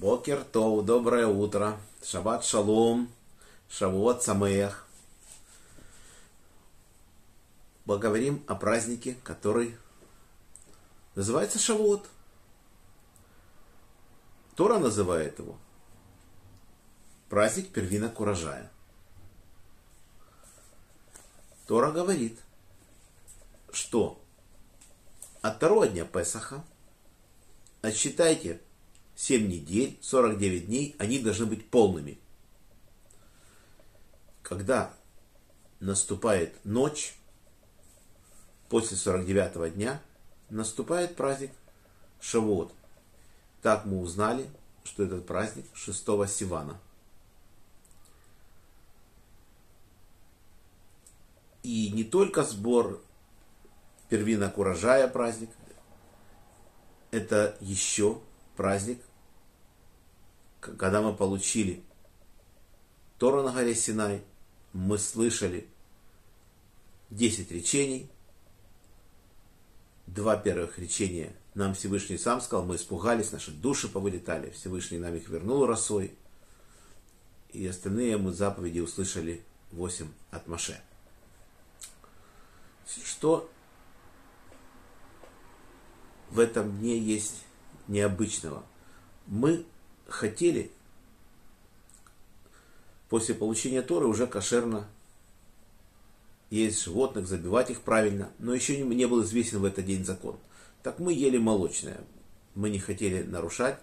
Бокер Тоу, доброе утро. Шаббат Шалом, Шавуот Самеях. Поговорим о празднике, который называется Шавуот. Тора называет его праздник первинок урожая. Тора говорит, что от второго дня Песаха отсчитайте 7 недель, 49 дней, они должны быть полными. Когда наступает ночь, после 49 дня, наступает праздник Шавуот. Так мы узнали, что этот праздник 6 Сивана. И не только сбор первинок урожая праздник, это еще праздник когда мы получили Тору на горе Синай, мы слышали 10 речений. Два первых речения нам Всевышний сам сказал, мы испугались, наши души повылетали, Всевышний нам их вернул росой. И остальные мы заповеди услышали 8 от Маше. Что в этом дне есть необычного? Мы хотели после получения Торы уже кошерно есть животных, забивать их правильно, но еще не, был известен в этот день закон. Так мы ели молочное. Мы не хотели нарушать,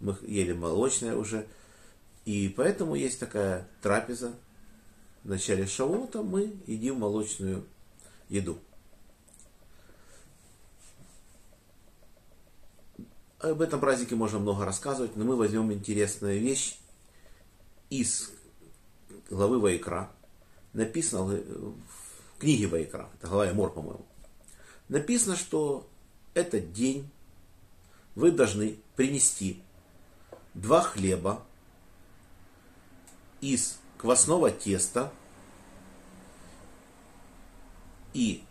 мы ели молочное уже. И поэтому есть такая трапеза. В начале шавута мы едим молочную еду. Об этом празднике можно много рассказывать, но мы возьмем интересную вещь из главы Вайкра. Написано в книге Вайкра, это глава Мор, по-моему. Написано, что этот день вы должны принести два хлеба из квасного теста и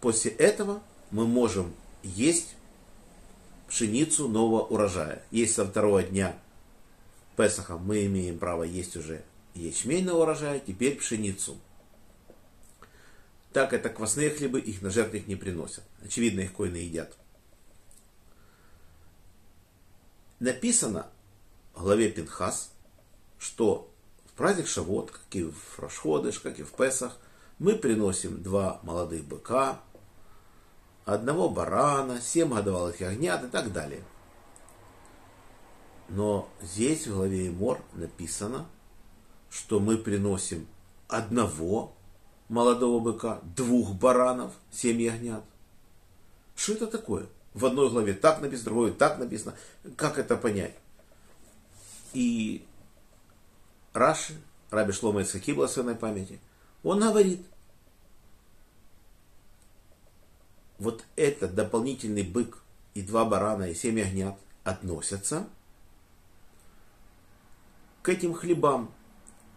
после этого мы можем есть пшеницу нового урожая. Есть со второго дня Песаха мы имеем право есть уже ячменный урожай, теперь пшеницу. Так это квасные хлебы, их на жертвах не приносят. Очевидно, их коины едят. Написано в главе Пинхас, что в праздник Шавот, как и в Рашходыш, как и в Песах, мы приносим два молодых быка, одного барана, семь годовалых ягнят и так далее. Но здесь в главе Мор написано, что мы приносим одного молодого быка, двух баранов, семь ягнят. Что это такое? В одной главе так написано, в другой так написано. Как это понять? И Раши, Раби Шлома Ицхаки, благословенной памяти, он говорит – вот этот дополнительный бык и два барана и семь ягнят относятся к этим хлебам.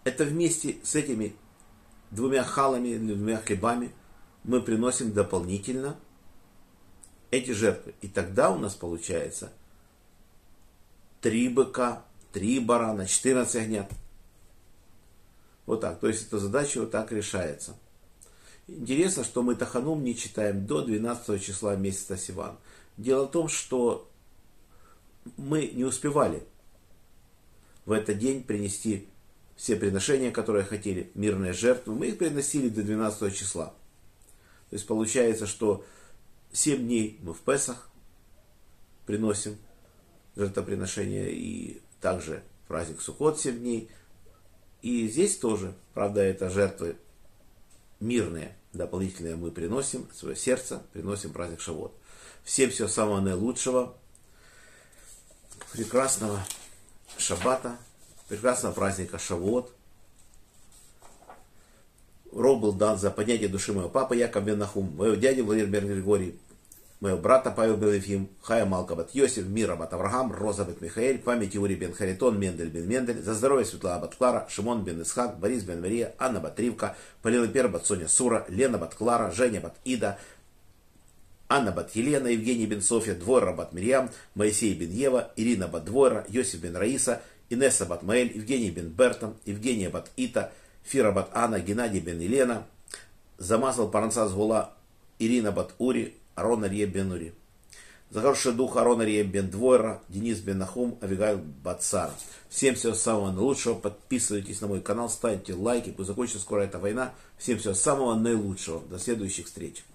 Это вместе с этими двумя халами двумя хлебами мы приносим дополнительно эти жертвы. И тогда у нас получается три быка, три барана, 14 ягнят. Вот так. То есть эта задача вот так решается. Интересно, что мы Таханум не читаем до 12 числа месяца Сиван. Дело в том, что мы не успевали в этот день принести все приношения, которые хотели, мирные жертвы. Мы их приносили до 12 числа. То есть получается, что 7 дней мы в Песах приносим жертвоприношения и также праздник Сухот 7 дней. И здесь тоже, правда, это жертвы мирные, дополнительные мы приносим, свое сердце, приносим праздник Шавот. Всем всего самого наилучшего, прекрасного шаббата, прекрасного праздника Шавот. Роб был дан за поднятие души моего папы Яков бен Нахум, моего дяди Владимир Григорий, моего брата Павел Белефим, Хая Малка бат Йосиф, Мира бат Авраам, Роза бат Михаэль, память Юрий бен Харитон, Мендель бен Мендель, за здоровье Светлана бат Клара, Шимон бен Исхак, Борис бен Мария, Анна бат Ривка, Полина Пер бат Соня Сура, Лена бат Клара, Женя бат Ида, Анна бат Елена, Евгений бен Софья, Двойра бат Мирьям, Моисей бен Ева, Ирина бат Двойра, Йосиф бен Раиса, Инесса бат Маэль, Евгений бен Бертон, Евгения бат Ита, Фира бат Анна, Геннадий бен Елена, замазал Паранса Гула, Ирина бат Ури, Арона Рие бен. За хороший дух Арона Рие бен Двойра, Денис бен Нахум, Авигайл бат Сара. Всем всего самого наилучшего. Подписывайтесь на мой канал, ставьте лайки. Пусть закончится скоро эта война. Всем всего самого наилучшего. До следующих встреч.